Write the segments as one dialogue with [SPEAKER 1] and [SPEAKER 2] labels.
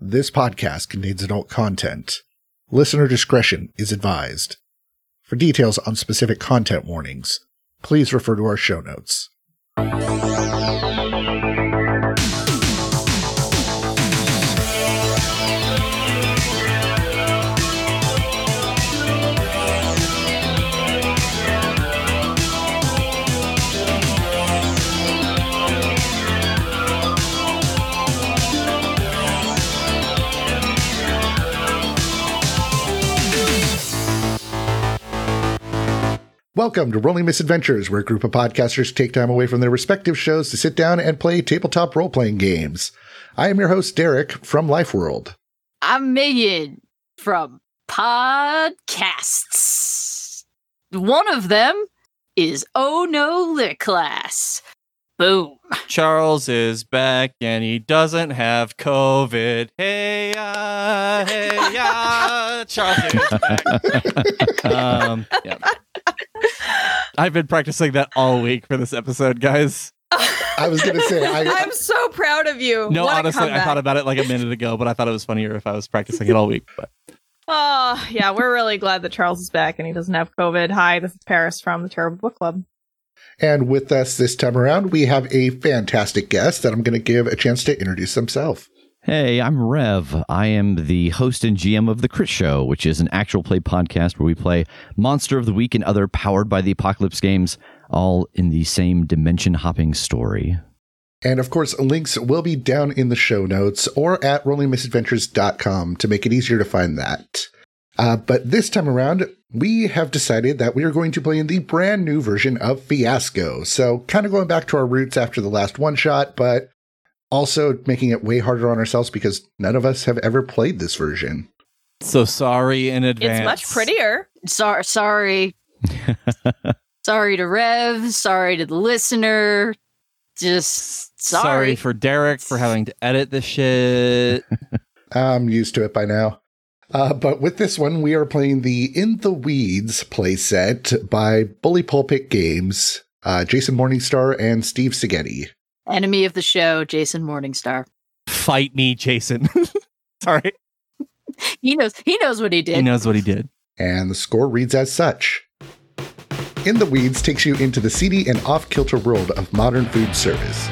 [SPEAKER 1] This podcast contains adult content. Listener discretion is advised. For details on specific content warnings, please refer to our show notes. Welcome to Rolling Misadventures, where a group of podcasters take time away from their respective shows to sit down and play tabletop role playing games. I am your host, Derek from Life World.
[SPEAKER 2] I'm Megan from podcasts. One of them is Oh No Lit Class. Boom.
[SPEAKER 3] Charles is back and he doesn't have COVID. Hey, uh, hey, uh, Charles is back. um, yeah. I've been practicing that all week for this episode, guys.
[SPEAKER 1] I was going to say, I,
[SPEAKER 4] I'm so proud of you.
[SPEAKER 3] No,
[SPEAKER 4] What
[SPEAKER 3] honestly, I thought about it like a minute ago, but I thought it was funnier if I was practicing it all week. But
[SPEAKER 4] Oh, yeah, we're really glad that Charles is back and he doesn't have COVID. Hi, this is Paris from the Terrible Book Club.
[SPEAKER 1] and with us this time around, we have a fantastic guest that I'm going to give a chance to introduce himself.
[SPEAKER 5] Hey, I'm Rev. I am the host and GM of The Crit Show, which is an actual play podcast where we play Monster of the Week and other powered by the Apocalypse games, all in the same dimension hopping story.
[SPEAKER 1] And of course, links will be down in the show notes or at rollingmisadventures.com to make it easier to find that. Uh, but this time around, we have decided that we are going to play in the brand new version of Fiasco. So, kind of going back to our roots after the last one shot, but also making it way harder on ourselves because none of us have ever played this version.
[SPEAKER 3] so sorry in advance.
[SPEAKER 4] It's much prettier.
[SPEAKER 2] Sorry, sorry. sorry to Rev. Sorry to the listener. Just sorry.
[SPEAKER 3] Sorry for Derek for having to edit the shit.
[SPEAKER 1] I'm used to it by now. Uh, but with this one, we are playing the In the Weeds playset by Bully Pulpit Games, uh, Jason Morningstar and Steve Segedy.
[SPEAKER 2] Enemy of the show, Jason Morningstar.
[SPEAKER 3] Fight me, Jason. sorry.
[SPEAKER 2] He knows. He knows what he did.
[SPEAKER 3] He knows what he did.
[SPEAKER 1] And the score reads as such In the Weeds takes you into the seedy and off kilter world of modern food service.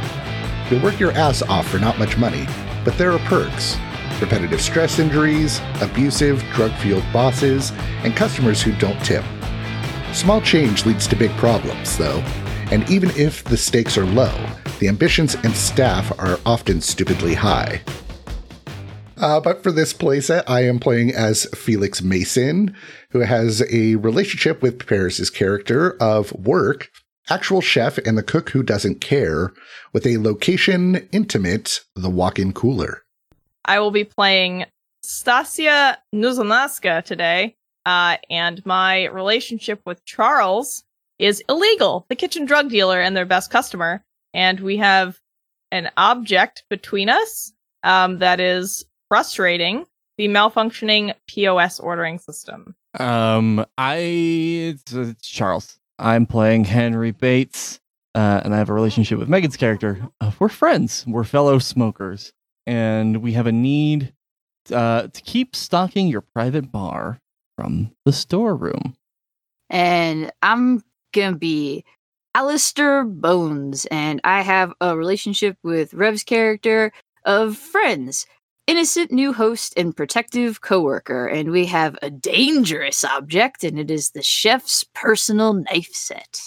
[SPEAKER 1] You'll work your ass off for not much money, but there are perks repetitive stress injuries, abusive, drug fueled bosses, and customers who don't tip. Small change leads to big problems, though, and even if the stakes are low, the ambitions and staff are often stupidly high. Uh, but for this playset, I am playing as Felix Mason, who has a relationship with Paris's character of work, actual chef, and the cook who doesn't care, with a location intimate, the walk-in cooler.
[SPEAKER 4] I will be playing Stacia Nuzanaska today, uh, and my relationship with Charles is illegal, the kitchen drug dealer and their best customer. And we have an object between us um, that is frustrating the malfunctioning POS ordering system.
[SPEAKER 3] Um, I it's, it's Charles. I'm playing Henry Bates, uh, and I have a relationship with Megan's character. Uh, we're friends. We're fellow smokers, and we have a need uh, to keep stocking your private bar from the storeroom.
[SPEAKER 2] and I'm gonna be Alistair Bones, and I have a relationship with Rev's character of friends, innocent new host and protective coworker, and we have a dangerous object, and it is the chef's personal knife set.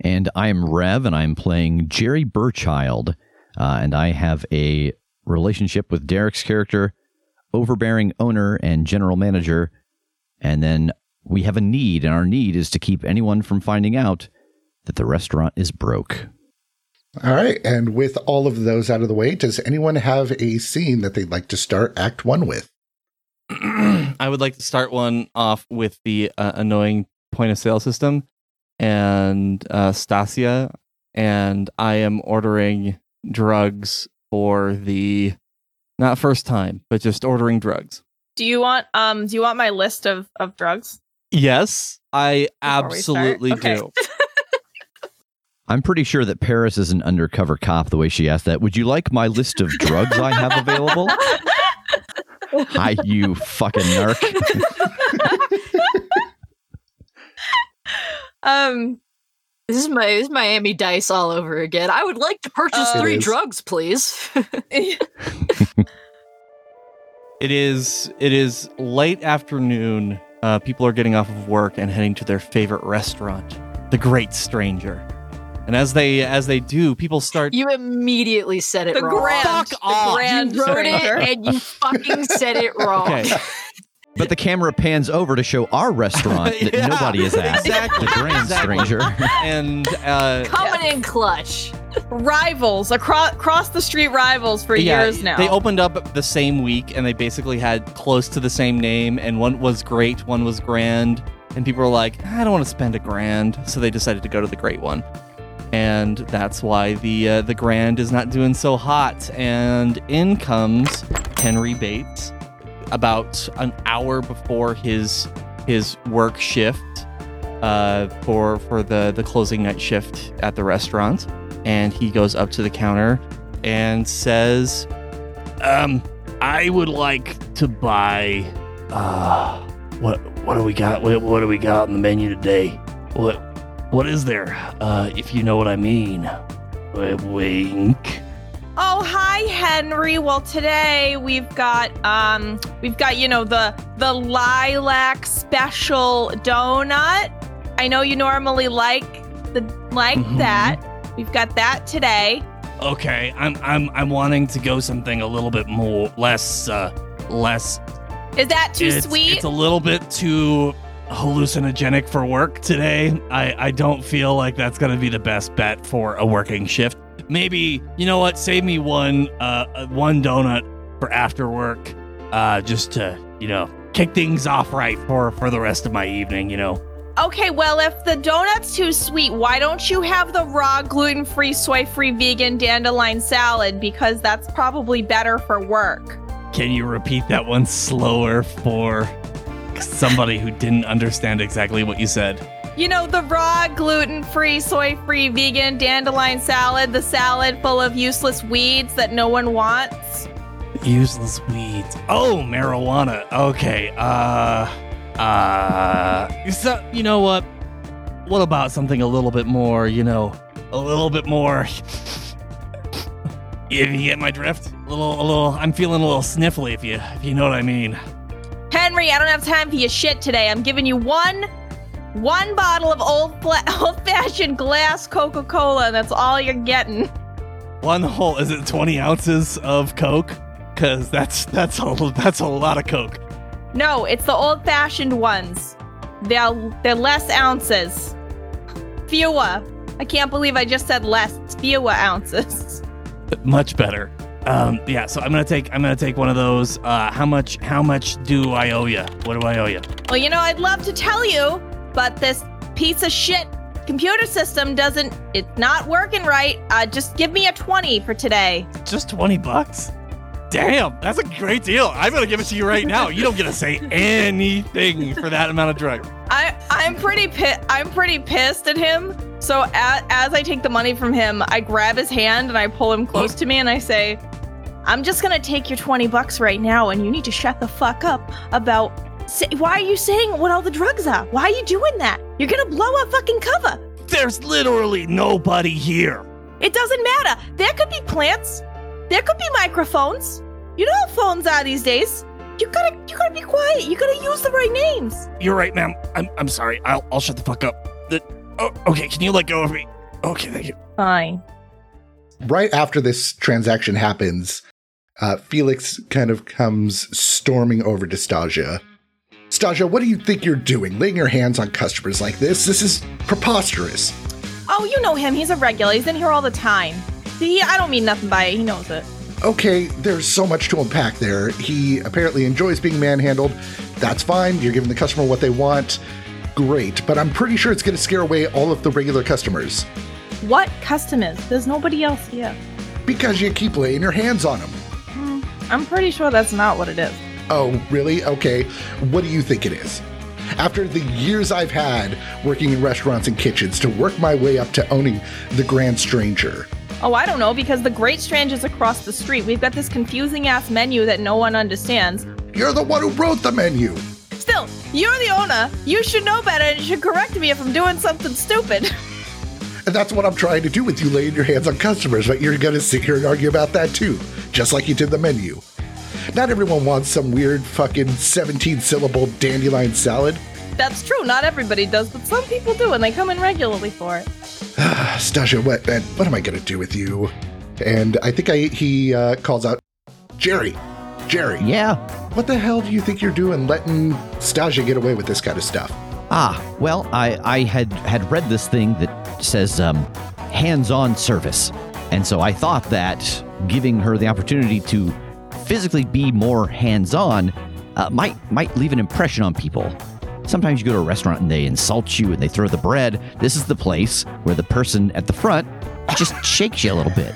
[SPEAKER 5] And I'm Rev, and I'm playing Jerry Burchild, uh, and I have a relationship with Derek's character, overbearing owner and general manager. And then we have a need, and our need is to keep anyone from finding out that the restaurant is broke.
[SPEAKER 1] All right, and with all of those out of the way, does anyone have a scene that they'd like to start Act One with?
[SPEAKER 3] I would like to start one off with the uh, annoying point of sale system and uh, Stacia, and I am ordering drugs for the not first time, but just ordering drugs.
[SPEAKER 4] Do you want um do you want my list of of drugs?
[SPEAKER 3] Yes, I
[SPEAKER 4] Before
[SPEAKER 3] absolutely
[SPEAKER 4] Okay.
[SPEAKER 3] do.
[SPEAKER 5] I'm pretty sure that Paris is an undercover cop the way she asked that. Would you like my list of drugs I have available? Hi, you fucking narc.
[SPEAKER 4] Um,
[SPEAKER 2] This is my this is Miami Dice all over again. I would like to purchase
[SPEAKER 4] Uh,
[SPEAKER 2] three drugs, please.
[SPEAKER 3] It is it is late afternoon. Uh, people are getting off of work and heading to their favorite restaurant, the Great Stranger. And as they as they do, people start.
[SPEAKER 2] you immediately said it
[SPEAKER 4] the
[SPEAKER 2] wrong.
[SPEAKER 4] grand,
[SPEAKER 3] Fuck
[SPEAKER 4] the
[SPEAKER 3] off.
[SPEAKER 4] grand
[SPEAKER 2] you wrote
[SPEAKER 4] stranger.
[SPEAKER 2] it and you fucking said it wrong.
[SPEAKER 3] Okay.
[SPEAKER 5] But the camera pans over to show our restaurant that
[SPEAKER 3] Yeah,
[SPEAKER 5] nobody is at.
[SPEAKER 3] exactly,
[SPEAKER 5] The Grand
[SPEAKER 3] exactly.
[SPEAKER 5] Stranger.
[SPEAKER 3] and uh,
[SPEAKER 2] Coming in clutch.
[SPEAKER 4] Rivals across across the street rivals for
[SPEAKER 3] yeah,
[SPEAKER 4] years now.
[SPEAKER 3] they opened up the same week, and they basically had close to the same name. And one was great, one was grand. And people were like, I don't want to spend a grand, so they decided to go to the great one. And that's why the uh, the grand is not doing so hot. And in comes Henry Bates, about an hour before his his work shift uh, for for the the closing night shift at the restaurant, and he goes up to the counter and says, "Um, I would like to buy. Uh, what what do we got? What, what do we got on the menu today? What what is there? Uh, if you know what I mean. Wink.
[SPEAKER 4] Oh, hi, Henry. Well, today we've got um we've got, you know, the the lilac special donut. I know you normally like the like
[SPEAKER 3] Mhm.
[SPEAKER 4] that. We've got that today.
[SPEAKER 3] Okay, I'm I'm I'm wanting to go something a little bit more less uh less
[SPEAKER 4] Is that too
[SPEAKER 3] it's,
[SPEAKER 4] sweet?
[SPEAKER 3] It's a little bit too hallucinogenic for work today. I, I don't feel like that's going to be the best bet for a working shift. Maybe, you know what? Save me one uh one donut for after work uh just to, you know, kick things off right for for the rest of my evening, you know.
[SPEAKER 4] Okay, well, if the donut's too sweet, why don't you have the raw, gluten free, soy free, vegan dandelion salad? Because that's probably better for work.
[SPEAKER 3] Can you repeat that one slower for somebody who didn't understand exactly what you said?
[SPEAKER 4] You know, the raw, gluten free, soy free, vegan dandelion salad, the salad full of useless weeds that no one wants.
[SPEAKER 3] Useless weeds. Oh, marijuana. Okay. Uh uh so you know what? What about something a little bit more, you know, a little bit more if you get my drift? A little a little I'm feeling a little sniffly if you if you know what I mean.
[SPEAKER 4] Henry, I don't have time for your shit today. I'm giving you one. One bottle of old fla- old-fashioned glass Coca-Cola. and That's all you're getting.
[SPEAKER 3] One whole is it 20 ounces of Coke? Cause that's that's a that's a lot of Coke.
[SPEAKER 4] No, it's the old-fashioned ones. They're they're less ounces. Fewer. I can't believe I just said less. It's fewer ounces.
[SPEAKER 3] Much better. Um, yeah, so I'm gonna take I'm gonna take one of those. Uh, how much how much do I owe you? What do I owe you?
[SPEAKER 4] Well, you know, I'd love to tell you, but this piece of shit computer system doesn't. It's not working right. Uh, just give me a twenty for today.
[SPEAKER 3] Just twenty bucks? Damn, that's a great deal. I'm gonna give it to you right now. You don't get to say anything for that amount of drug.
[SPEAKER 4] I I'm pretty pi- I'm pretty pissed at him. So as, as I take the money from him, I grab his hand and I pull him close to me and I say, "I'm just gonna take your twenty bucks right now, and you need to shut the fuck up about." Say, why are you saying what all the drugs are? Why are you doing that? You're gonna blow our fucking cover.
[SPEAKER 3] There's literally nobody here.
[SPEAKER 4] It doesn't matter. There could be plants. There could be microphones. You know how phones are these days. You gotta you gotta be quiet. You gotta use the right names.
[SPEAKER 3] You're right, ma'am. I'm I'm sorry. I'll I'll shut the fuck up. The, oh, okay, can you let go of me? Okay, thank you.
[SPEAKER 4] Fine.
[SPEAKER 1] right after this transaction happens, uh, Felix kind of comes storming over to Stacia. Stacia, what do you think you're doing? Laying your hands on customers like this? This is preposterous.
[SPEAKER 4] Oh, you know him. He's a regular. He's in here all the time. See, I don't mean nothing by it. He knows it.
[SPEAKER 1] Okay, there's so much to unpack there. He apparently enjoys being manhandled. That's fine. You're giving the customer what they want. Great, but I'm pretty sure it's going to scare away all of the regular customers
[SPEAKER 4] What customers? There's nobody else here.
[SPEAKER 1] because you keep laying your hands on them.
[SPEAKER 4] Hmm, I'm pretty sure that's not what it is.
[SPEAKER 1] Oh, really? Okay. What do you think it is? After the years I've had working in restaurants and kitchens to work my way up to owning the Grand Stranger,
[SPEAKER 4] Oh, I don't know, because the Great Strange is across the street. We've got this confusing ass menu that no one understands.
[SPEAKER 1] You're the one who wrote the menu.
[SPEAKER 4] Still, you're the owner. You should know better and you should correct me if I'm doing something stupid.
[SPEAKER 1] And that's what I'm trying to do with you laying your hands on customers, but you're going to sit here and argue about that too, just like you did the menu. Not everyone wants some weird fucking 17 syllable dandelion salad.
[SPEAKER 4] That's true. Not everybody does, but some people do, and they come in regularly for it.
[SPEAKER 1] Stasha, what, what am I going to do with you? And I think I, he uh, calls out, Jerry, Jerry,
[SPEAKER 5] Yeah.
[SPEAKER 1] what the hell do you think you're doing letting Stacia get away with this kind of stuff?
[SPEAKER 5] Ah, well, I, I had had read this thing that says um, hands-on service, and so I thought that giving her the opportunity to physically be more hands-on uh, might might leave an impression on people. Sometimes you go to a restaurant and they insult you and they throw the bread. This is the place where the person at the front just shakes you a little bit,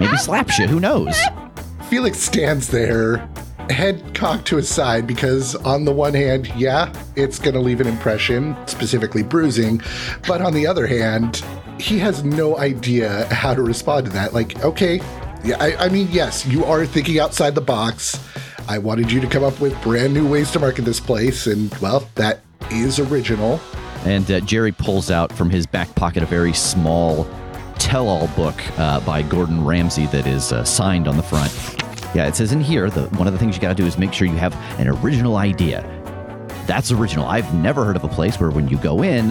[SPEAKER 5] maybe slaps you. Who knows?
[SPEAKER 1] Felix stands there, head cocked to his side, because on the one hand, yeah, it's going to leave an impression, specifically bruising. But on the other hand, he has no idea how to respond to that. Like, okay, yeah, I, I mean, yes, you are thinking outside the box. I wanted you to come up with brand new ways to market this place, and well, that is original.
[SPEAKER 5] And uh, Jerry pulls out from his back pocket a very small tell all book uh, by Gordon Ramsay that is uh, signed on the front. Yeah, it says in here that one of the things you got to do is make sure you have an original idea. That's original. I've never heard of a place where when you go in,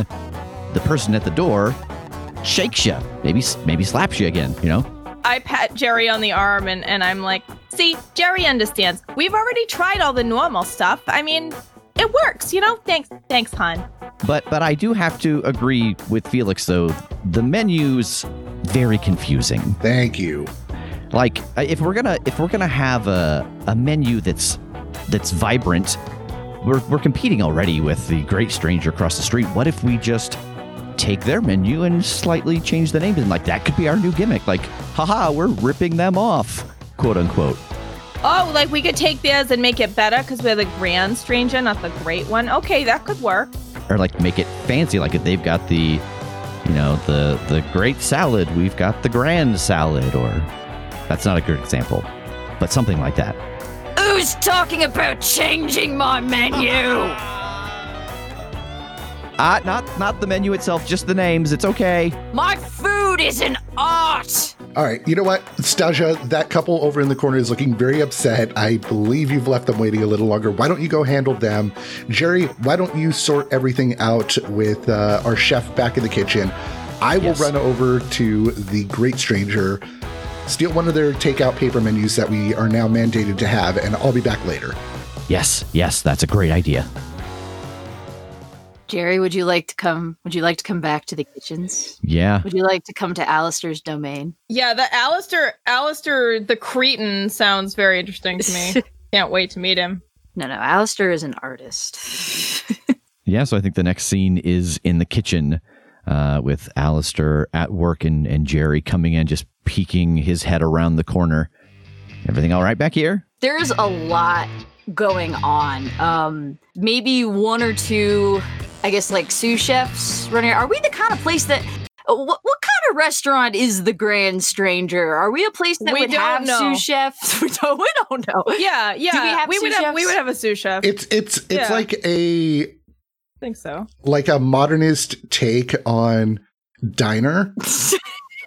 [SPEAKER 5] the person at the door shakes you, maybe maybe slaps you again. You know,
[SPEAKER 4] I pat Jerry on the arm and, and I'm like, see, Jerry understands. We've already tried all the normal stuff. I mean, it works, you know? Thanks, thanks, hon.
[SPEAKER 5] but but I do have to agree with Felix though. The menu's very confusing.
[SPEAKER 1] Thank you.
[SPEAKER 5] like uh, if we're gonna if we're gonna have a, a menu that's that's vibrant we're, we're competing already with the great stranger across the street what if we just take their menu and slightly change the names and like that could be our new gimmick like haha we're ripping them off quote unquote
[SPEAKER 4] Oh, like we could take theirs and make it better because we're the grand stranger, not the great one. Okay, that could work.
[SPEAKER 5] or like make it fancy like if they've got the you know the the great salad we've got the grand salad or that's not a good example but something like that
[SPEAKER 2] Who's talking about changing my menu?
[SPEAKER 5] uh not not the menu itself just the names it's okay
[SPEAKER 2] My food is an art.
[SPEAKER 1] All right, you know what, Stacia, that couple over in the corner is looking very upset. I believe you've left them waiting a little longer. Why don't you go handle them? Jerry, why don't you sort everything out with uh, our chef back in the kitchen? I will
[SPEAKER 5] Yes.
[SPEAKER 1] run over to the Great Stranger, steal one of their takeout paper menus that we are now mandated to have, and I'll be back later.
[SPEAKER 5] yes yes that's a great idea
[SPEAKER 2] Jerry, would you like to come? Would you like to come back to the kitchens?
[SPEAKER 5] yeah
[SPEAKER 2] Would you like to come to Alistair's domain?
[SPEAKER 4] Yeah, the Alistair, Alistair the cretin sounds very interesting to me. Can't wait to meet him.
[SPEAKER 2] No, no, Alistair is an artist.
[SPEAKER 5] Yeah, so I think the next scene is in the kitchen uh, with Alistair at work and, and Jerry coming in, just peeking his head around the corner. Everything all right back here?
[SPEAKER 2] There's a lot going on. Um, maybe one or two, I guess, like sous chefs running. Are we the kind of place that? uh, What, what kind of restaurant is the Grand Stranger? Are we a place that
[SPEAKER 4] We
[SPEAKER 2] would
[SPEAKER 4] don't
[SPEAKER 2] have
[SPEAKER 4] know.
[SPEAKER 2] sous chefs? we don't. We don't know.
[SPEAKER 4] Yeah, yeah.
[SPEAKER 2] have
[SPEAKER 4] we would
[SPEAKER 2] sous
[SPEAKER 4] have we would have a sous chef.
[SPEAKER 1] It's it's it's
[SPEAKER 4] Yeah.
[SPEAKER 1] like a
[SPEAKER 4] I think so.
[SPEAKER 1] like a modernist take on diner.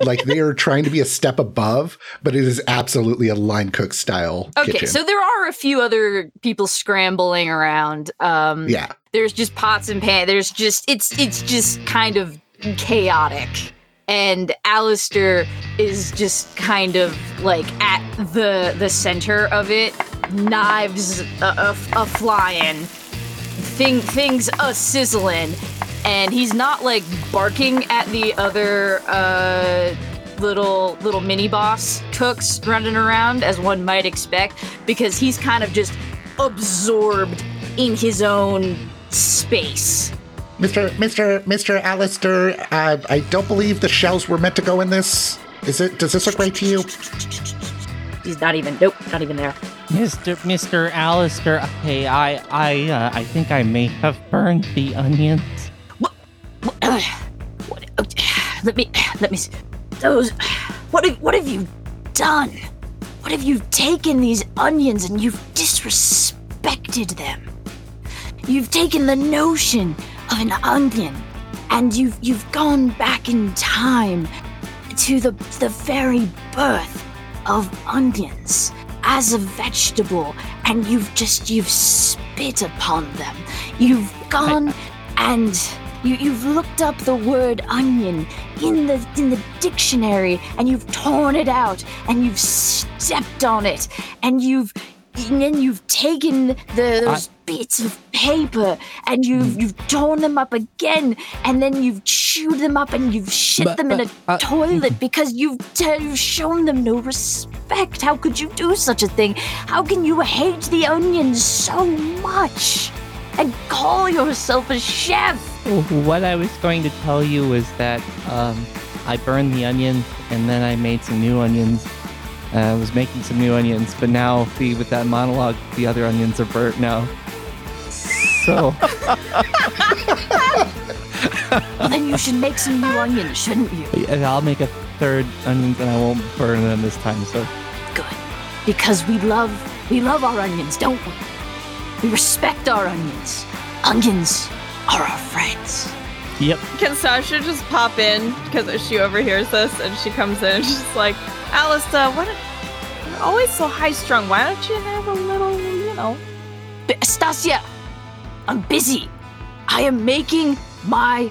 [SPEAKER 1] like they are trying to be a step above, but it is absolutely a line cook style
[SPEAKER 2] Okay,
[SPEAKER 1] kitchen.
[SPEAKER 2] so there are a few other people scrambling around. Um,
[SPEAKER 1] yeah.
[SPEAKER 2] there's just pots and pans. There's just it's it's just kind of chaotic. And Alistair is just kind of like at the the center of it. Knives a, a, a flying, thing things a sizzling, and he's not like barking at the other uh, little little mini boss cooks running around as one might expect, because he's kind of just absorbed in his own space.
[SPEAKER 1] Mr. Mr. Mr. Alistair, uh, I don't believe the shells were meant to go in this. Is it? Does this look right to you?
[SPEAKER 2] He's not even nope, not even there.
[SPEAKER 3] Mr. Mr. Alistair, okay, I I uh, I think I may have burned the onions.
[SPEAKER 2] What, let me let me those what have, what have you done? What have you taken these onions and you've disrespected disrespected them. You've taken the notion of an onion and you've you've gone back in time to the the very birth of onions as a vegetable and you've just you've spit upon them. You've gone and you, you've looked up the word onion in the in the dictionary and you've torn it out and you've stepped on it and you've and then you've taken the, those bits of paper and you've you've torn them up again and then you've chewed them up and you've shit
[SPEAKER 3] But-
[SPEAKER 2] them in a
[SPEAKER 3] uh,
[SPEAKER 2] toilet because you've, t- you've shown them no respect. How could you do such a thing? How can you hate the onions so much and call yourself a chef?
[SPEAKER 6] What I was going to tell you was that um, I burned the onions and then I made some new onions. Uh, I was making some new onions, but now, see, with that monologue, the other onions are burnt now. So,
[SPEAKER 2] Well, then you should make some new onions, shouldn't you?
[SPEAKER 6] and I'll make a third onions and I won't burn them this time. So,
[SPEAKER 2] Good. Because we love we love our onions, don't we? We respect our onions. Onions are our friends.
[SPEAKER 6] yep.
[SPEAKER 4] Can Sasha just pop in because she overhears this and she comes in and she's like, Alistair, what? You're always so high strung. Why don't you have a little, you know?
[SPEAKER 2] B- Stacia, I'm busy. I am making my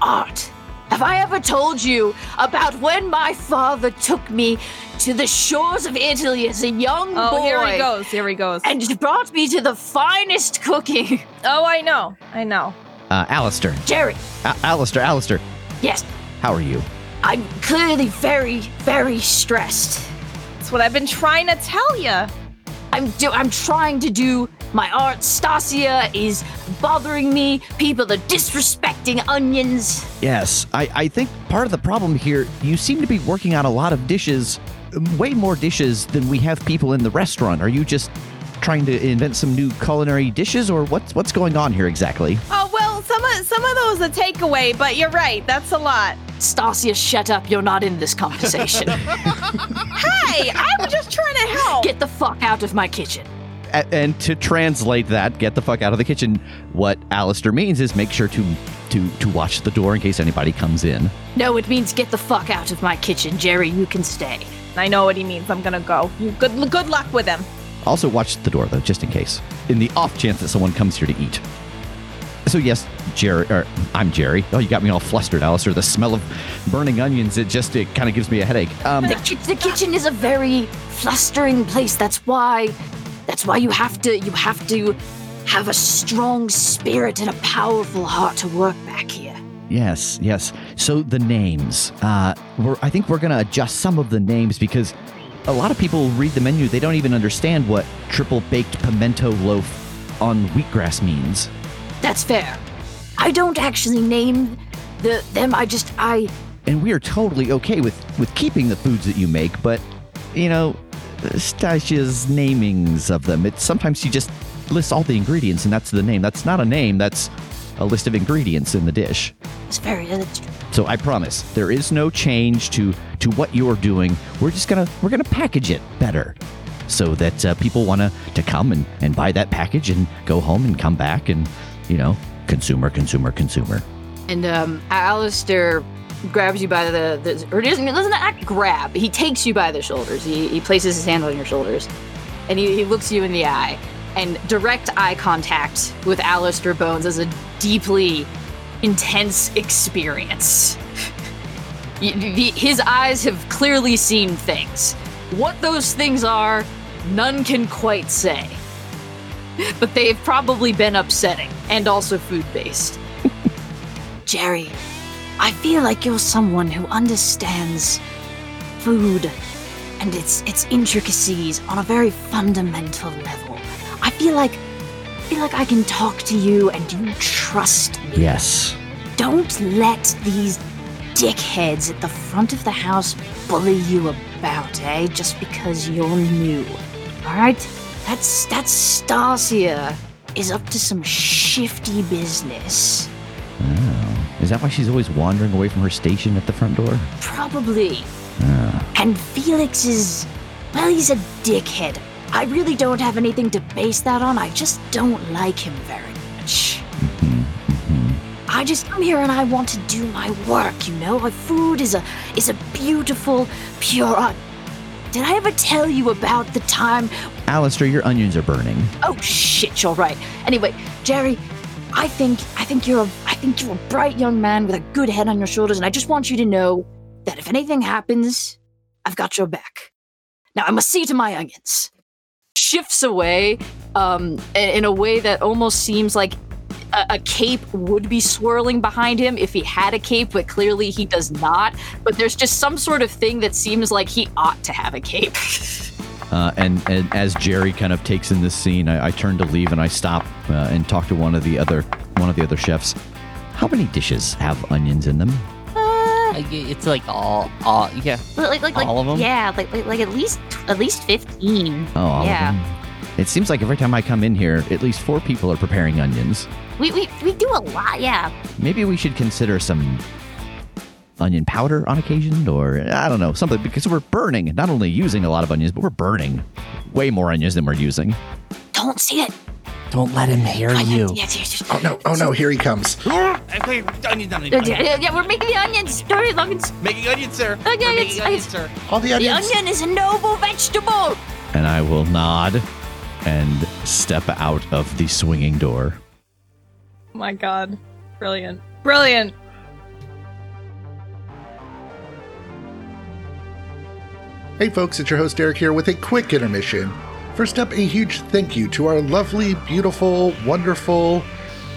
[SPEAKER 2] art. Have I ever told you about when my father took me to the shores of Italy as a young
[SPEAKER 4] Oh,
[SPEAKER 2] boy
[SPEAKER 4] here he goes. Here he goes.
[SPEAKER 2] and brought me to the finest cooking?
[SPEAKER 4] oh, I know. I know.
[SPEAKER 5] Uh, Alistair.
[SPEAKER 2] Jerry,
[SPEAKER 5] A- Alistair, Alistair,
[SPEAKER 2] yes,
[SPEAKER 5] how are you?
[SPEAKER 2] I'm clearly very, very stressed.
[SPEAKER 4] That's what I've been trying to tell you.
[SPEAKER 2] I'm do I'm trying to do my art. Stacia is bothering me. People are disrespecting onions.
[SPEAKER 5] Yes, I, I think part of the problem here, you seem to be working on a lot of dishes, way more dishes than we have people in the restaurant. Are you just trying to invent some new culinary dishes, or what's what's going on here exactly?
[SPEAKER 4] Oh well, some of some of those are takeaway, but you're right. That's a lot.
[SPEAKER 2] Stacia, shut up. You're not in this conversation.
[SPEAKER 4] Hey, I'm just trying to help.
[SPEAKER 2] Get the fuck out of my kitchen.
[SPEAKER 5] A- and to translate that, get the fuck out of the kitchen. What Alistair means is make sure to to to watch the door in case anybody comes in.
[SPEAKER 2] No, it means get the fuck out of my kitchen. Jerry, you can stay.
[SPEAKER 4] I know what he means. I'm gonna go. You good good luck with him.
[SPEAKER 5] Also, watch the door though, just in case, in the off chance that someone comes here to eat. So yes, Jerry, or I'm Jerry. Oh, you got me all flustered, Alistair. The smell of burning onions, it just it kind of gives me a headache. Um,
[SPEAKER 2] The, ki- the kitchen is a very flustering place. That's why. That's why you have to. You have to have a strong spirit and a powerful heart to work back here.
[SPEAKER 5] Yes, yes. So the names. Uh, we're, I think we're going to adjust some of the names because a lot of people read the menu. They don't even understand what triple baked pimento loaf on wheatgrass means.
[SPEAKER 2] That's fair. I don't actually name the them. I just I
[SPEAKER 5] And we are totally okay with, with keeping the foods that you make, but, you know, Stacia's namings of them. It's sometimes you just list all the ingredients and that's the name. That's not a name, that's a list of ingredients in the dish.
[SPEAKER 2] it's very that's
[SPEAKER 5] So I promise there is no change to to what you're doing. We're just gonna we're gonna package it better, so that uh, people want to to come and and buy that package and go home and come back and you know consumer consumer consumer.
[SPEAKER 2] And um, Alistair grabs you by the, the or doesn't doesn't act grab. He takes you by the shoulders. He, he places his hand on your shoulders, and he, he looks you in the eye. And direct eye contact with Alistair Bones is a deeply intense experience. His eyes have clearly seen things. What those things are, none can quite say. But they've probably been upsetting and also food based. Jerry, I feel like you're someone who understands food and its its intricacies on a very fundamental level. I feel like I feel like I can talk to you and you trust me.
[SPEAKER 5] Yes.
[SPEAKER 2] Don't let these dickheads at the front of the house bully you about, eh? Just because you're new. Alright? That's that Stacia is up to some shifty business.
[SPEAKER 5] Oh. Is that why she's always wandering away from her station at the front door?
[SPEAKER 2] Probably.
[SPEAKER 5] Oh.
[SPEAKER 2] And Felix is well, he's a dickhead. I really don't have anything to base that on. I just don't like him very much. Mm-hmm, mm-hmm. I just come here and I want to do my work, you know? Our food is a is a beautiful, pure art. Did I ever tell you about the time
[SPEAKER 5] Alistair, your onions are burning.
[SPEAKER 2] Oh shit, you're right. Anyway, Jerry, I think I think you're a I think you're a bright young man with a good head on your shoulders, and I just want you to know that if anything happens, I've got your back. Now I must see to my onions. Shifts away, um, in in a way that almost seems like a, a cape would be swirling behind him if he had a cape, but clearly he does not. But there's just some sort of thing that seems like he ought to have a cape.
[SPEAKER 5] Uh, and, and as Jerry kind of takes in this scene, I, I turn to leave and I stop uh, and talk to one of the other one of the other chefs. How many dishes have onions in them?
[SPEAKER 6] Uh, It's like all, all, yeah.
[SPEAKER 2] like, like, like,
[SPEAKER 6] All of 'em?
[SPEAKER 2] Yeah, like, like, like at least, at least fifteen.
[SPEAKER 5] Oh, all
[SPEAKER 2] Yeah.
[SPEAKER 5] Of them. It seems like every time I come in here, at least four people are preparing onions.
[SPEAKER 2] We, we, we do a lot. Yeah.
[SPEAKER 5] Maybe we should consider some onion powder on occasion, or I don't know, something because we're burning, not only using a lot of onions, but we're burning way more onions than we're using.
[SPEAKER 2] Don't see it.
[SPEAKER 6] Don't let him hear you.
[SPEAKER 2] Yes, yes, yes.
[SPEAKER 1] Oh no, oh no, here he comes.
[SPEAKER 2] Ah, yeah, yeah, yeah, we're making the onions. Dirty onions.
[SPEAKER 3] Making onions, sir.
[SPEAKER 2] Onions, We're making onions,
[SPEAKER 3] sir.
[SPEAKER 1] All the onions.
[SPEAKER 2] The
[SPEAKER 1] onions.
[SPEAKER 2] onion is a noble vegetable.
[SPEAKER 5] And I will nod and step out of the swinging door.
[SPEAKER 4] Oh my god. Brilliant. Brilliant.
[SPEAKER 1] Hey folks, it's your host Derek here with a quick intermission. First up, a huge thank you to our lovely, beautiful, wonderful,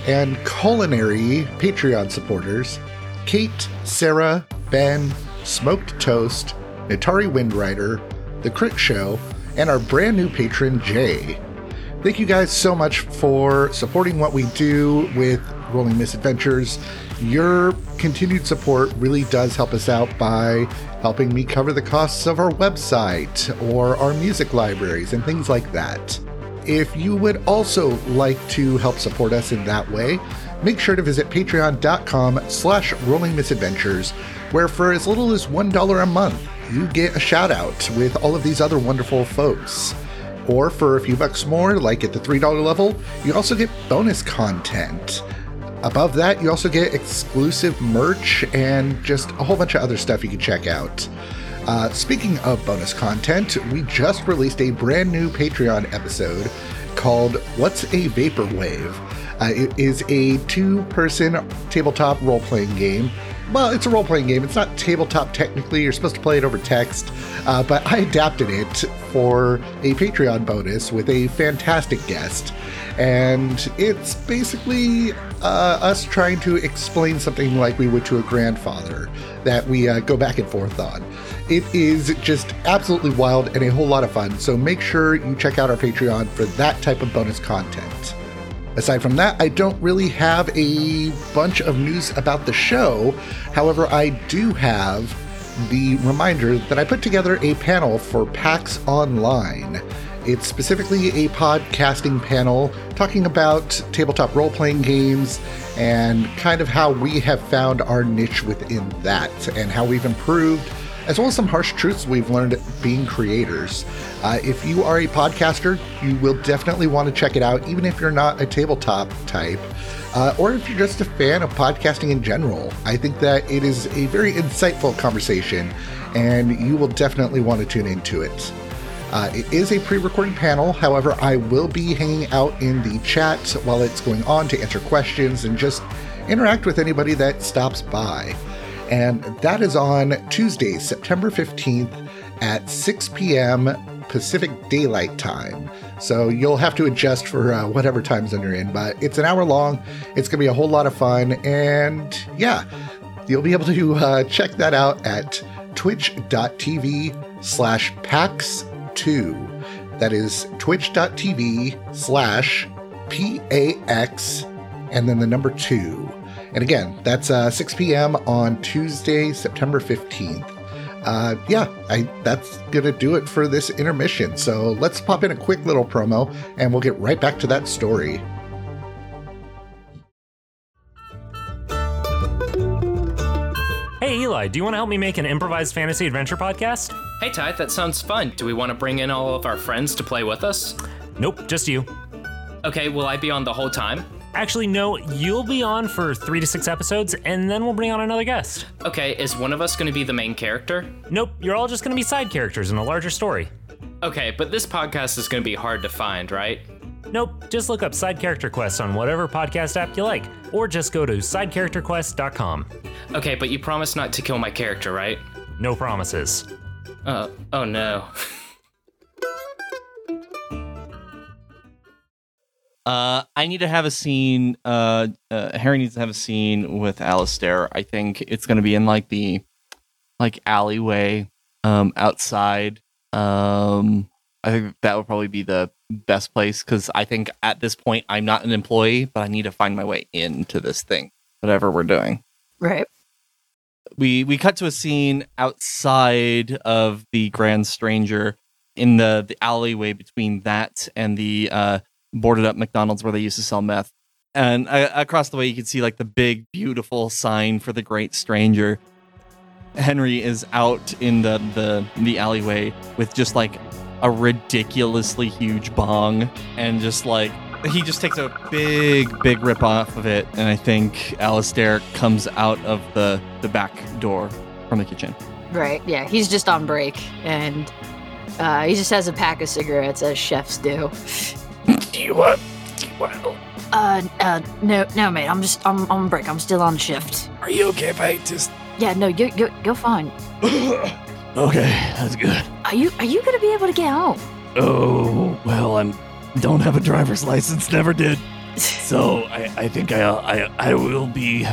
[SPEAKER 1] and culinary Patreon supporters Kate, Sarah, Ben, Smoked Toast, Natari Windrider, The Crit Show, and our brand new patron Jay. Thank you guys so much for supporting what we do with Rolling Misadventures. Your continued support really does help us out by helping me cover the costs of our website or our music libraries and things like that. If you would also like to help support us in that way, make sure to visit patreon.com slash rolling misadventures, where for as little as $1 a month, you get a shout out with all of these other wonderful folks. Or for a few bucks more, like at the $3 level, you also get bonus content. Above that, you also get exclusive merch and just a whole bunch of other stuff you can check out. Uh, speaking of bonus content, we just released a brand new Patreon episode called What's a Vaporwave? Uh, it is a two person tabletop role playing game. Well, it's a role playing game. It's not tabletop technically. You're supposed to play it over text. Uh, but I adapted it for a Patreon bonus with a fantastic guest. And it's basically uh, us trying to explain something like we would to a grandfather that we uh, go back and forth on. It is just absolutely wild and a whole lot of fun. So make sure you check out our Patreon for that type of bonus content. Aside from that, I don't really have a bunch of news about the show. However, I do have the reminder that I put together a panel for PAX Online. It's specifically a podcasting panel talking about tabletop role playing games and kind of how we have found our niche within that and how we've improved, as well as some harsh truths we've learned being creators. Uh, if you are a podcaster, you will definitely want to check it out, even if you're not a tabletop type. Uh, or if you're just a fan of podcasting in general, I think that it is a very insightful conversation, and you will definitely want to tune into it. Uh, it is a pre recorded panel, however, I will be hanging out in the chat while it's going on to answer questions and just interact with anybody that stops by. And that is on Tuesday, September 15th at 6 p.m. Pacific Daylight Time. So you'll have to adjust for uh, whatever time zone you're in, but it's an hour long. It's going to be a whole lot of fun. And yeah, you'll be able to uh, check that out at twitch.tv slash pax2. That is twitch.tv slash P-A-X and then the number two. And again, that's uh, 6 p.m. on Tuesday, September 15th. Uh, yeah, I, that's gonna do it for this intermission. So let's pop in a quick little promo, and we'll get right back to that story.
[SPEAKER 7] Hey Eli, do you want to help me make an improvised fantasy adventure podcast? Hey Ty, that sounds fun. Do we want to bring in all of our friends to play with us?
[SPEAKER 8] Nope, just you.
[SPEAKER 7] Okay, will I be on the whole time?
[SPEAKER 8] Actually, no, you'll be on for three to six episodes, and then we'll bring on another guest.
[SPEAKER 7] Okay, is one of us going to be the main character?
[SPEAKER 8] Nope, you're all just gonna be side characters in a larger story.
[SPEAKER 7] Okay, but this podcast is going to be hard to find, right?
[SPEAKER 8] Nope, just look up Side Character Quest on whatever podcast app you like, or just go to sidecharacterquest.com.
[SPEAKER 7] Okay, but you promised not to kill my character, right?
[SPEAKER 8] No promises.
[SPEAKER 7] Uh, oh no.
[SPEAKER 3] Uh, I need to have a scene. Uh, uh, Harry needs to have a scene with Alistair. I think it's going to be in like the like alleyway um, outside. Um, I think that would probably be the best place because I think at this point I'm not an employee, but I need to find my way into this thing, whatever we're doing.
[SPEAKER 2] Right.
[SPEAKER 3] we we cut to a scene outside of the Grand Stranger in the the alleyway between that and the uh, boarded up McDonald's where they used to sell meth. And uh, across the way, you can see like the big, beautiful sign for the Great Stranger. Henry is out in the the the alleyway with just like a ridiculously huge bong and just like he just takes a big big rip off of it and i think Alistair comes out of the the back door from the kitchen
[SPEAKER 2] Right. Yeah. He's just on break and uh, he just has a pack of cigarettes as chefs do.
[SPEAKER 8] Do you want?
[SPEAKER 2] Uh, uh, no, no, mate. I'm just, I'm on break. I'm still on shift.
[SPEAKER 8] Are you okay if I just.
[SPEAKER 2] Yeah, no, you, you, you're fine.
[SPEAKER 3] okay that's good
[SPEAKER 2] Are you, are you gonna be able to get home?
[SPEAKER 3] oh well i'm don't have a driver's license never did so i i think i i, I will be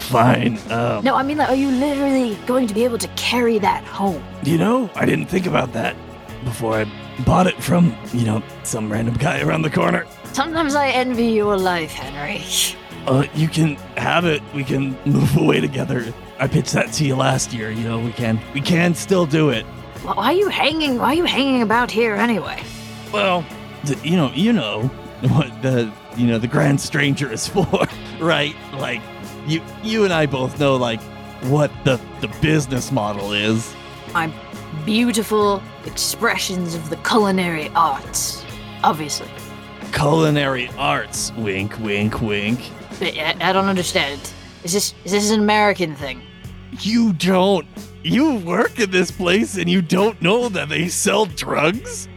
[SPEAKER 3] fine um,
[SPEAKER 2] No, I mean, like, are you literally going to be able to carry that home?
[SPEAKER 3] you know i didn't think about that before i bought it from you know some random guy around the corner
[SPEAKER 2] Sometimes I envy your life, Henry.
[SPEAKER 3] Uh, you can have it. We can move away together. I pitched that to you last year. You know, we can we can still do it.
[SPEAKER 2] Why are you hanging? Why are you hanging about here anyway?
[SPEAKER 3] Well, th- you know, you know what the you know the Grand Stranger is for, right? Like you you and I both know like what the the business model is.
[SPEAKER 2] Beautiful expressions of the culinary arts, obviously.
[SPEAKER 3] Culinary arts. Wink, wink, wink.
[SPEAKER 2] But I, I don't understand. Is this is this an American thing?
[SPEAKER 3] You don't. You work in this place and you don't know that they sell drugs.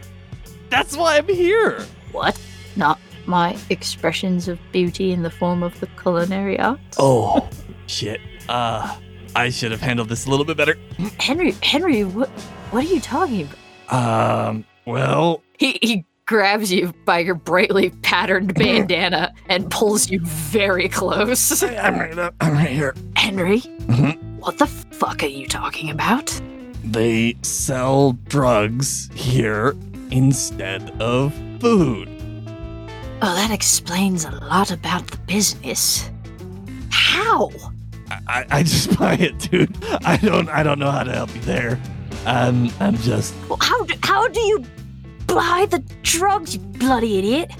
[SPEAKER 3] That's why I'm here.
[SPEAKER 2] What? Not my expressions of beauty in the form of the culinary arts?
[SPEAKER 3] Oh, shit. Uh, I should have handled this a little bit better.
[SPEAKER 2] Henry, Henry, what what are you talking about?
[SPEAKER 3] Um, well,
[SPEAKER 2] He he grabs you by your brightly patterned bandana and pulls you very close.
[SPEAKER 3] I'm right, up. I'm right here.
[SPEAKER 2] Henry,
[SPEAKER 3] Mhm.
[SPEAKER 2] what the fuck are you talking about?
[SPEAKER 3] They sell drugs here instead of food.
[SPEAKER 2] Oh, that explains a lot about the business. How?
[SPEAKER 3] I, I just buy it, dude. I don't I don't know how to help you there. I'm I'm just
[SPEAKER 2] Well, how do, how do you buy the drugs, you bloody idiot?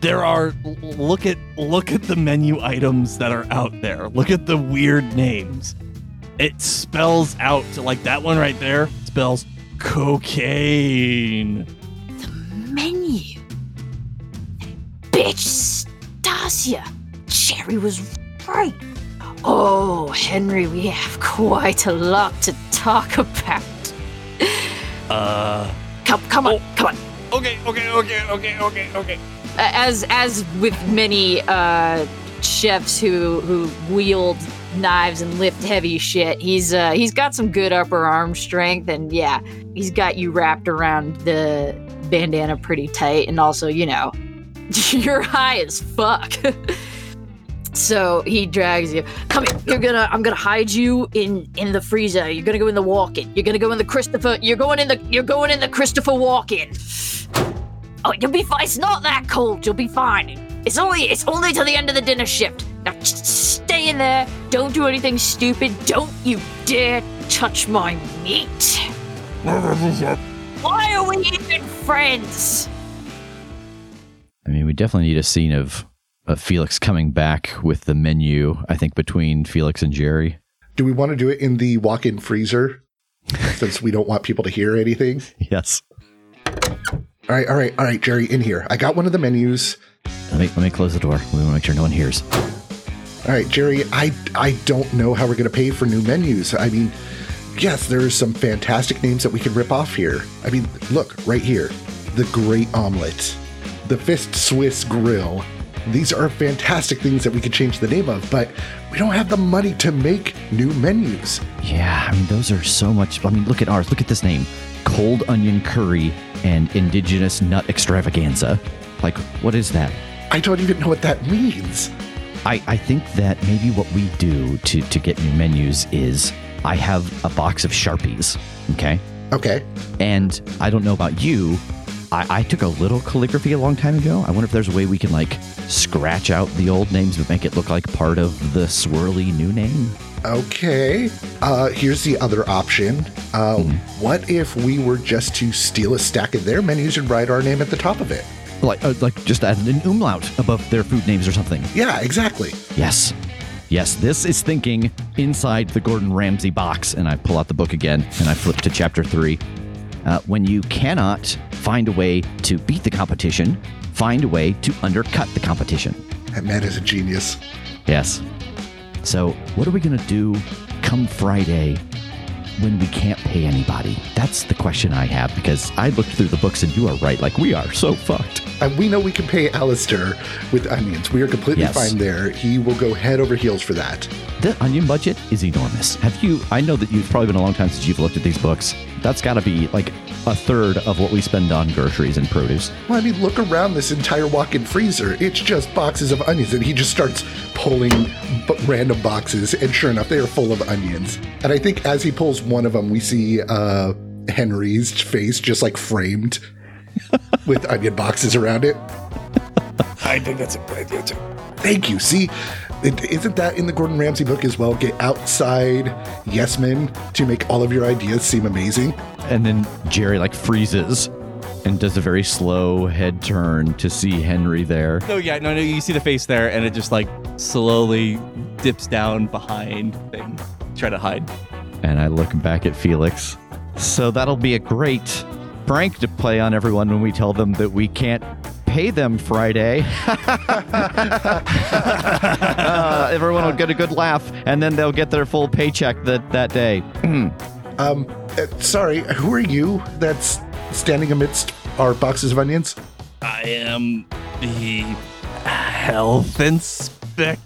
[SPEAKER 3] there are look at look at the menu items that are out there. Look at the weird names. It spells out like that one right there spells cocaine.
[SPEAKER 2] The menu. Bitch, Stacia. Jerry was right. Oh, Henry, we have quite a lot to talk about.
[SPEAKER 3] Uh
[SPEAKER 2] Come, come on, come on.
[SPEAKER 3] okay, okay, okay, okay, okay, okay.
[SPEAKER 2] as as with many uh, chefs who who wield knives and lift heavy shit, he's uh, he's got some good upper arm strength, and yeah, he's got you wrapped around the bandana pretty tight, and also you know you're high as fuck. So he drags you. Come here. You're gonna. I'm gonna hide you in in the freezer. You're gonna go in the walk-in. You're gonna go in the Christopher. You're going in the. You're going in the Christopher walk-in. Oh, you'll be fine. It's not that cold. You'll be fine. It's only it's only till the end of the dinner shift. Now stay in there. Don't do anything stupid. Don't you dare touch my meat. Never visit. Why are we even friends?
[SPEAKER 5] I mean, we definitely need a scene of, of Felix coming back with the menu, I think, between Felix and Jerry.
[SPEAKER 1] Do we want to do it in the walk in freezer? since we don't want people to hear anything.
[SPEAKER 5] Yes.
[SPEAKER 1] All right, all right, all right, Jerry, in here. I got one of the menus.
[SPEAKER 5] Let me let me close the door. We want to make sure no one hears.
[SPEAKER 1] All right, Jerry, I I don't know how we're going to pay for new menus. I mean, yes, there are some fantastic names that we can rip off here. I mean, look, right here. The Great Omelet, the Fist Swiss Grill. These are fantastic things that we could change the name of, but we don't have the money to make new menus.
[SPEAKER 5] Yeah, I mean those are so much. I mean, look at ours. Look at this name: cold onion curry and indigenous nut extravaganza. Like, what is that?
[SPEAKER 1] I don't even know what that means.
[SPEAKER 5] I, I think that maybe what we do to, to get new menus is I have a box of Sharpies, okay?
[SPEAKER 1] Okay.
[SPEAKER 5] And I don't know about you, I, I took a little calligraphy a long time ago. I wonder if there's a way we can like scratch out the old names but make it look like part of the swirly new name.
[SPEAKER 1] Okay. Uh, here's the other option. Uh, What if we were just to steal a stack of their menus and write our name at the top of it?
[SPEAKER 5] Like, uh, like just add an umlaut above their food names or something.
[SPEAKER 1] Yeah, exactly.
[SPEAKER 5] Yes. Yes, this is thinking inside the Gordon Ramsay box. And I pull out the book again and I flip to chapter three. Uh, when you cannot find a way to beat the competition, find a way to undercut the competition.
[SPEAKER 1] That man is a genius.
[SPEAKER 5] Yes. So, what are we going to do come Friday when we can't pay anybody? That's the question I have because I looked through the books and you are right. Like, we are so fucked.
[SPEAKER 1] And we know we can pay Alistair with onions. We are completely
[SPEAKER 5] Yes.
[SPEAKER 1] fine there. He will go head over heels for that.
[SPEAKER 5] The onion budget is enormous. Have you? I know that you've probably been a long time since you've looked at these books. That's got to be like a third of what we spend on groceries and produce.
[SPEAKER 1] Well, I mean, look around this entire walk-in freezer. It's just boxes of onions, and he just starts pulling b- random boxes, and sure enough, they are full of onions. And I think as he pulls one of them, we see uh, Henry's face just like framed with onion boxes around it.
[SPEAKER 9] I think that's a good idea too.
[SPEAKER 1] Thank you. See, it, isn't that in the Gordon Ramsay book as well? Get outside yes men to make all of your ideas seem amazing.
[SPEAKER 5] And then Jerry like freezes and does a very slow head turn to see Henry there.
[SPEAKER 3] Oh yeah, no, no. You see the face there, and it just like slowly dips down behind thing, try to hide.
[SPEAKER 5] And I look back at Felix. So that'll be a great prank to play on everyone when we tell them that we can't pay them Friday. Uh, everyone will get a good laugh, and then they'll get their full paycheck that, that day.
[SPEAKER 1] Um, uh, sorry, who are you that's standing amidst our boxes of onions?
[SPEAKER 3] I am the health inspector.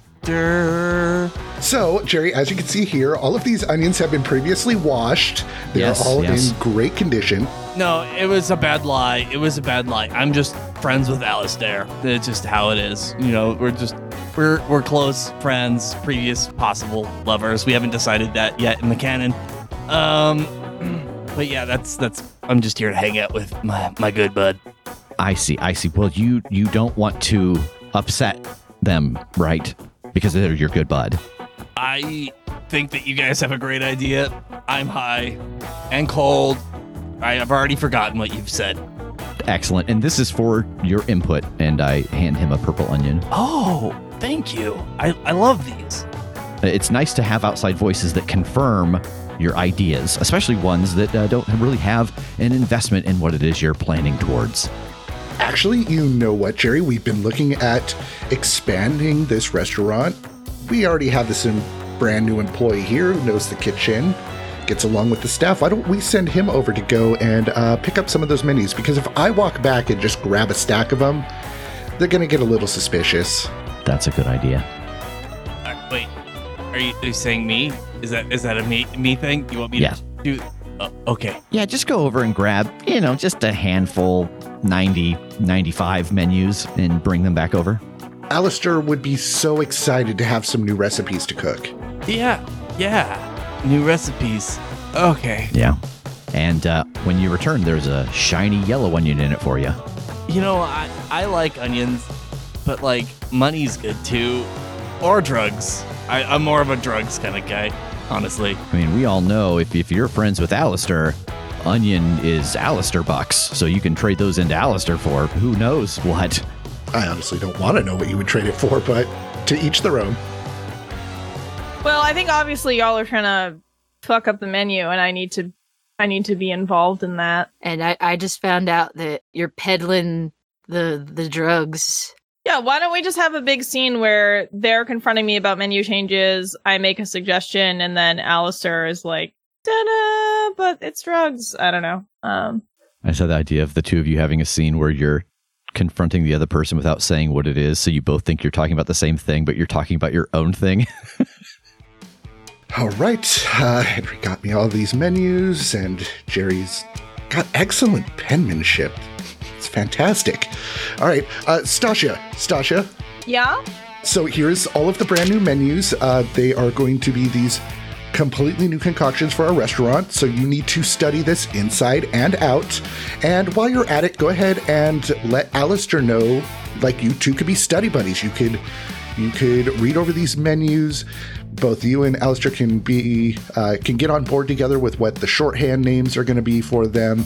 [SPEAKER 1] So, Jerry, as you can see here, all of these onions have been previously washed. They
[SPEAKER 5] Yes,
[SPEAKER 1] are all
[SPEAKER 5] yes.
[SPEAKER 1] in great condition.
[SPEAKER 3] No, it was a bad lie. It was a bad lie. I'm just friends with Alistair. It's just how it is. You know, we're just we're we're close friends, previous possible lovers. We haven't decided that yet in the canon. Um but yeah, that's that's I'm just here to hang out with my my good bud.
[SPEAKER 5] I see, I see. Well, you you don't want to upset them, right? Because they're your good bud.
[SPEAKER 3] I think that you guys have a great idea. I'm high and cold. I have already forgotten what you've said.
[SPEAKER 5] Excellent. And this is for your input. And I hand him a purple onion.
[SPEAKER 3] Oh, thank you. I, I love these.
[SPEAKER 5] It's nice to have outside voices that confirm your ideas, especially ones that uh, don't really have an investment in what it is you're planning towards.
[SPEAKER 1] Actually, you know what, Jerry? We've been looking at expanding this restaurant. We already have this brand new employee here who knows the kitchen, gets along with the staff. Why don't we send him over to go and uh, pick up some of those menus? Because if I walk back and just grab a stack of them, they're going to get a little suspicious.
[SPEAKER 5] That's a good idea.
[SPEAKER 3] Uh, wait, are you, are you saying me? Is that is that a me me thing? You want me
[SPEAKER 5] Yeah.
[SPEAKER 3] to do? Uh, okay.
[SPEAKER 5] Yeah, just go over and grab, you know, just a handful, 90, 95 menus and bring them back over.
[SPEAKER 1] Alistair would be so excited to have some new recipes to cook.
[SPEAKER 3] Yeah, yeah. New recipes. Okay.
[SPEAKER 5] Yeah. And uh, when you return, there's a shiny yellow onion in it for you.
[SPEAKER 3] You know, I I like onions, but like money's good too, or drugs. I, I'm more of a drugs kind of guy, honestly.
[SPEAKER 5] I mean, we all know if, if you're friends with Alistair, onion is Alistair bucks. So you can trade those into Alistair for who knows what.
[SPEAKER 1] I honestly don't want to know what you would trade it for, but to each their own.
[SPEAKER 4] Well, I think obviously y'all are trying to fuck up the menu, and I need to I need to be involved in that.
[SPEAKER 2] And I, I just found out that you're peddling the the drugs.
[SPEAKER 4] Yeah, why don't we just have a big scene where they're confronting me about menu changes, I make a suggestion, and then Alistair is like, ta-da, but it's drugs. I don't know. Um,
[SPEAKER 5] I just had the idea of the two of you having a scene where you're confronting the other person without saying what it is, so you both think you're talking about the same thing, but you're talking about your own thing.
[SPEAKER 1] All right, uh, Henry got me all these menus, and Jerry's got excellent penmanship. It's fantastic. All right, uh, Stacia, Stacia.
[SPEAKER 4] yeah?
[SPEAKER 1] So here's all of the brand new menus. Uh, they are going to be these completely new concoctions for our restaurant. So you need to study this inside and out. And while you're at it, go ahead and let Alistair know. Like you two could be study buddies. You could you could read over these menus. Both you and Alistair can be uh, can get on board together with what the shorthand names are going to be for them.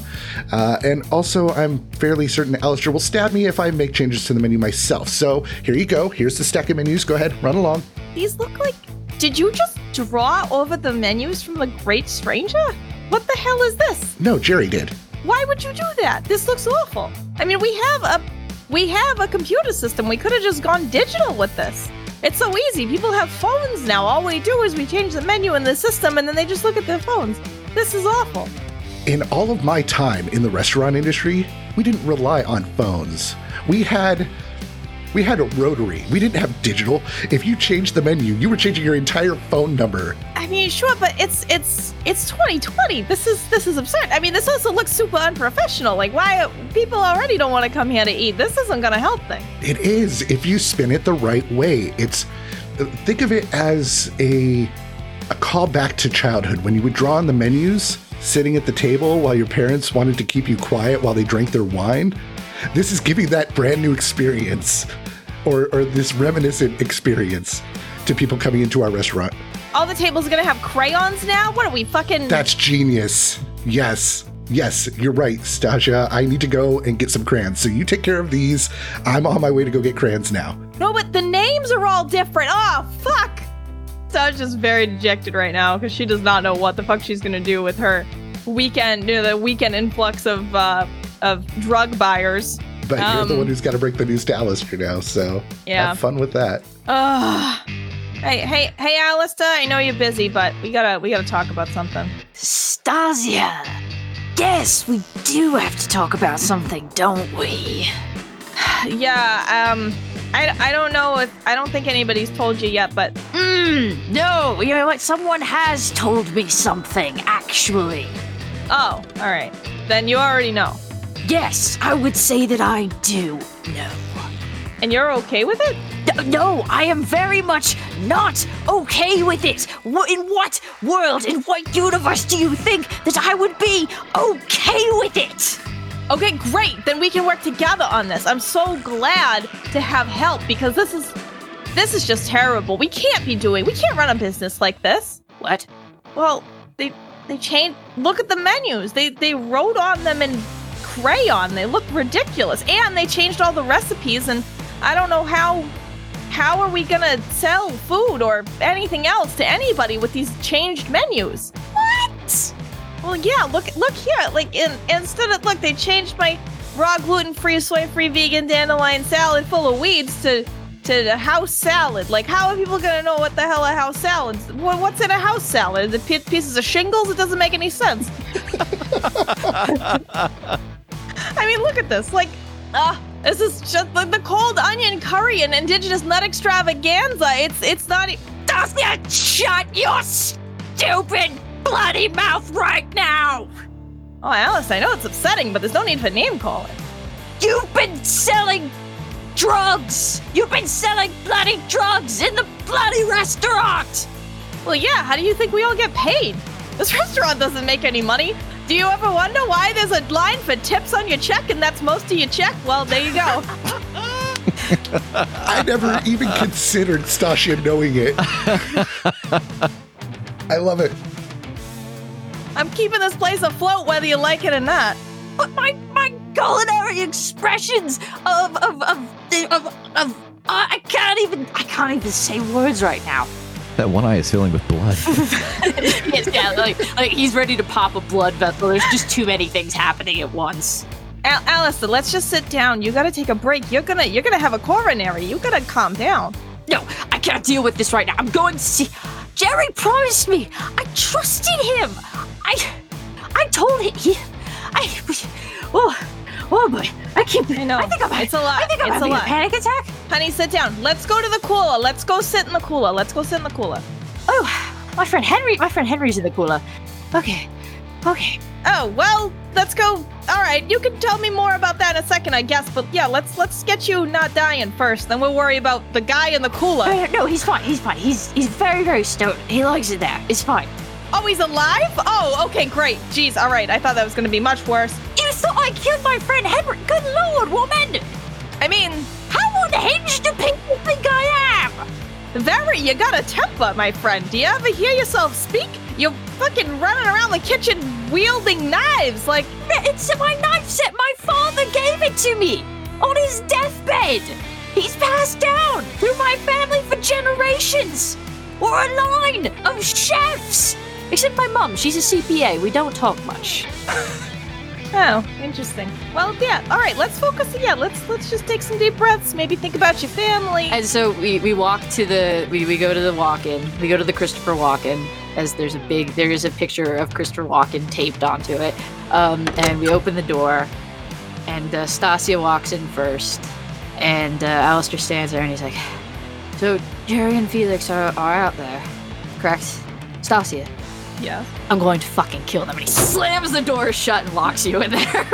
[SPEAKER 1] Uh, and also, I'm fairly certain Alistair will stab me if I make changes to the menu myself. So here you go. Here's the stack of menus. Go ahead, run along.
[SPEAKER 4] These look like. Did you just draw over the menus from the Great Stranger? What the hell is this?
[SPEAKER 1] No, Jerry did.
[SPEAKER 4] Why would you do that? This looks awful. I mean, we have a we have a computer system. We could have just gone digital with this. It's so easy. People have phones now. All we do is we change the menu in the system and then they just look at their phones. This is awful.
[SPEAKER 1] In all of my time in the restaurant industry, we didn't rely on phones. We had we had a rotary. We didn't have digital. If you changed the menu, you were changing your entire phone number.
[SPEAKER 4] I mean, sure, but it's it's it's 2020. This is this is absurd. I mean, this also looks super unprofessional. Like, why people already don't want to come here to eat? This isn't gonna help things.
[SPEAKER 1] It is if you spin it the right way. It's think of it as a a callback to childhood when you would draw on the menus sitting at the table while your parents wanted to keep you quiet while they drank their wine. This is giving that brand new experience or, or this reminiscent experience to people coming into our restaurant.
[SPEAKER 4] All the tables are gonna have crayons now. What are we fucking?
[SPEAKER 1] That's genius. Yes. Yes, you're right, Stacia. I need to go and get some crayons. So you take care of these. I'm on my way to go get crayons now.
[SPEAKER 4] no, but the names are all different. Oh fuck! Sta's just very dejected right now because she does not know what the fuck she's gonna do with her weekend, you know, the weekend influx of uh, of drug buyers.
[SPEAKER 1] But you're the
[SPEAKER 4] Um,
[SPEAKER 1] one who's got to break the news to Alistair now. So
[SPEAKER 4] Yeah.
[SPEAKER 1] have fun with that.
[SPEAKER 4] Ugh. Hey, hey, hey, Alistair. I know you're busy, but we gotta we gotta talk about something.
[SPEAKER 2] Stacia. Yes, we do have to talk about something, don't we?
[SPEAKER 4] Yeah. Um. I, I don't know if I don't think anybody's told you yet, but
[SPEAKER 2] Mm, no, you know what? Someone has told me something, actually.
[SPEAKER 4] oh, all right. Then you already know,
[SPEAKER 2] Yes, I would say that I do know.
[SPEAKER 4] and you're okay with it.
[SPEAKER 2] No, I am very much not okay with it. In what world, in what universe do you think that I would be okay with it?
[SPEAKER 4] Okay, great. Then we can work together on this. I'm so glad to have help because this is this is just terrible. We can't be doing. We can't run a business like this.
[SPEAKER 2] What?
[SPEAKER 4] Well, they they changed. Look at the menus. They they wrote on them in crayon. They look ridiculous, and they changed all the recipes. And I don't know how how are we gonna sell food or anything else to anybody with these changed menus?
[SPEAKER 2] What?
[SPEAKER 4] Well, yeah. Look look here. Like in instead of look, they changed my raw gluten free, soy free, vegan dandelion salad full of weeds to. To the house salad. Like, how are people gonna know what the hell a house salad? is? What's in a house salad? The pi- pieces of shingles? It doesn't make any sense. I mean, look at this. Like, ah, this is just the, the cold onion curry and indigenous nut extravaganza. It's it's not. E-
[SPEAKER 2] Stacia, shut your stupid bloody mouth right now!
[SPEAKER 4] oh, Alice, I know it's upsetting, but there's no need for name calling.
[SPEAKER 2] You've been selling drugs! You've been selling bloody drugs in the bloody restaurant!
[SPEAKER 4] Well, yeah. How do you think we all get paid? This restaurant doesn't make any money. Do you ever wonder why there's a line for tips on your check and that's most of your check? Well, there you go.
[SPEAKER 1] I never even considered Stacia knowing it. I love it.
[SPEAKER 4] I'm keeping this place afloat whether you like it or not.
[SPEAKER 2] But my my culinary expressions of of of of, of, of I can't even I can't even say words right now.
[SPEAKER 5] That one eye is filling with blood.
[SPEAKER 2] yes, yeah, like, like he's ready to pop a blood vessel. There's just too many things happening at once.
[SPEAKER 4] Al- Alistair, let's just sit down. You gotta take a break. You're gonna you're gonna have a coronary. You gotta calm down.
[SPEAKER 2] No, I can't deal with this right now. I'm going to see. Jerry promised me. I trusted him. I, I told him. He, I. Oh, oh boy. I keep.
[SPEAKER 4] I know.
[SPEAKER 2] I think I'm.
[SPEAKER 4] It's a lot.
[SPEAKER 2] I think I'm
[SPEAKER 4] It's a
[SPEAKER 2] having a,
[SPEAKER 4] lot.
[SPEAKER 2] panic attack.
[SPEAKER 4] Honey, sit down. Let's go to the cooler. Let's go sit in the cooler. Let's go sit in the cooler.
[SPEAKER 2] Oh, my friend Henry. My friend Henry's in the cooler. Okay. Okay.
[SPEAKER 4] Oh, well, let's go. All right, you can tell me more about that in a second, I guess. But yeah, let's let's get you not dying first. Then we'll worry about the guy in the cooler.
[SPEAKER 2] Oh, no, no, he's fine. He's fine. He's he's very very stoned. He likes it there. It's fine.
[SPEAKER 4] Oh, he's alive? Oh, okay, great. Jeez, all right. I thought that was gonna be much worse.
[SPEAKER 2] My friend Henry? Good lord, woman!
[SPEAKER 4] I mean,
[SPEAKER 2] How unhinged do people think I am?
[SPEAKER 4] very. You got a temper, my friend. Do you ever hear yourself speak? You're fucking running around the kitchen wielding knives like.
[SPEAKER 2] It's my knife set. My father gave it to me on his deathbed. He's passed down through my family for generations. We're a line of chefs. Except my mum, she's a CPA. We don't talk much.
[SPEAKER 4] Oh, interesting. Well, yeah. All right, let's focus. Yeah, let's let's just take some deep breaths. Maybe think about your family.
[SPEAKER 2] And so we, we walk to the we, we go to the walk-in. We go to the Christopher Walken as there's a big there is a picture of Christopher Walken taped onto it. Um, and we open the door, and uh, Stacia walks in first, and uh, Alistair stands there and he's like, "So Jerry and Felix are, are out there, correct? Stacia,
[SPEAKER 4] yeah.
[SPEAKER 2] I'm going to fucking kill them." And he slams the door shut and locks you in there.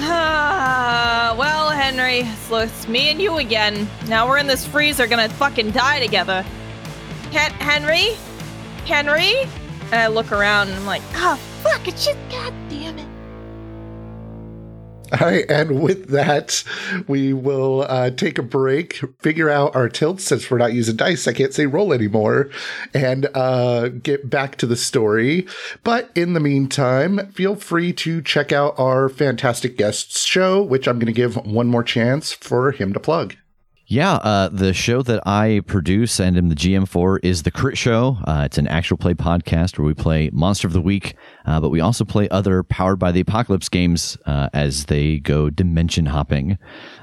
[SPEAKER 4] Ah, well, Henry, so it's me and you again. Now we're in this freezer, gonna fucking die together. Hen- Henry, Henry. And I look around and I'm like, ah, fuck! It's just, god damn it.
[SPEAKER 1] All right, and with that, we will uh, take a break, figure out our tilts since we're not using dice. I can't say roll anymore, and uh, get back to the story. But in the meantime, feel free to check out our fantastic guests show, which I'm going to give one more chance for him to plug.
[SPEAKER 5] Yeah, uh, the show that I produce and am the GM for is the Crit Show. Uh, it's an actual play podcast where we play Monster of the Week, uh, but we also play other Powered by the Apocalypse games uh, as they go dimension hopping.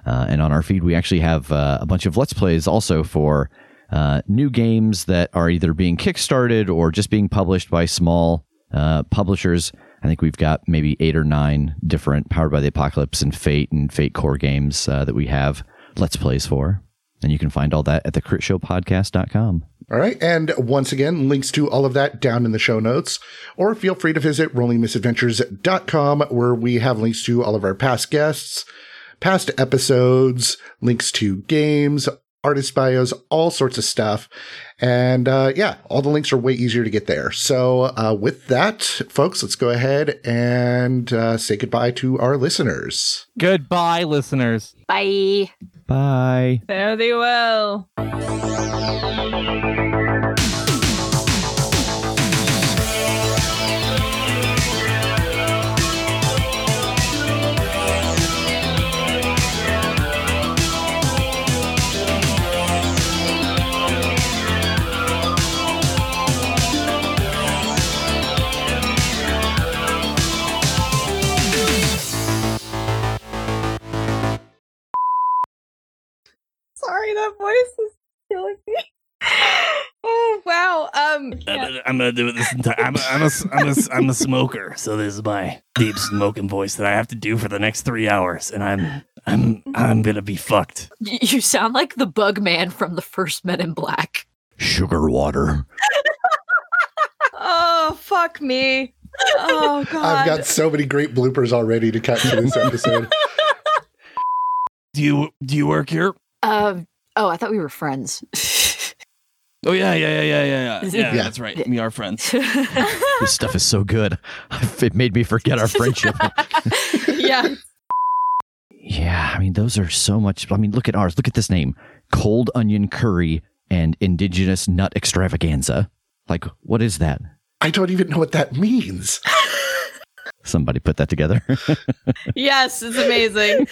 [SPEAKER 5] Uh, and on our feed, we actually have uh, a bunch of Let's Plays also for uh, new games that are either being kickstarted or just being published by small uh, publishers. I think we've got maybe eight or nine different Powered by the Apocalypse and Fate and Fate Core games uh, that we have Let's Plays for. And you can find all that at the critshowpodcast.com.
[SPEAKER 1] All right. And once again, links to all of that down in the show notes. Or feel free to visit rollingmisadventures.com where we have links to all of our past guests, past episodes, links to games, artist bios, all sorts of stuff. And uh, yeah, all the links are way easier to get there. So uh, with that, folks, let's go ahead and uh, say goodbye to our listeners.
[SPEAKER 6] Goodbye, listeners.
[SPEAKER 2] Bye.
[SPEAKER 5] Bye.
[SPEAKER 4] Fare thee well.
[SPEAKER 8] I'm gonna do it this entire. I'm a, I'm a, I'm a, I'm a smoker, so this is my deep smoking voice that I have to do for the next three hours, and I'm I'm I'm gonna be fucked.
[SPEAKER 2] You sound like the bug man from the first Men in Black.
[SPEAKER 5] Sugar water.
[SPEAKER 4] Oh fuck me. Oh god.
[SPEAKER 1] I've got so many great bloopers already to catch into this episode.
[SPEAKER 8] Do you do you work here?
[SPEAKER 2] Um. Oh, I thought we were friends.
[SPEAKER 8] Oh yeah yeah yeah yeah yeah yeah. yeah
[SPEAKER 1] Yeah.
[SPEAKER 8] That's right. We are friends.
[SPEAKER 5] This stuff is so good. It made me forget our friendship.
[SPEAKER 4] yeah.
[SPEAKER 5] yeah, I mean, those are so much. I mean, look at ours. Look at this name Cold Onion Curry and Indigenous Nut Extravaganza. Like, what is that?
[SPEAKER 1] I don't even know what that means.
[SPEAKER 5] Somebody put that together.
[SPEAKER 4] Yes, it's amazing.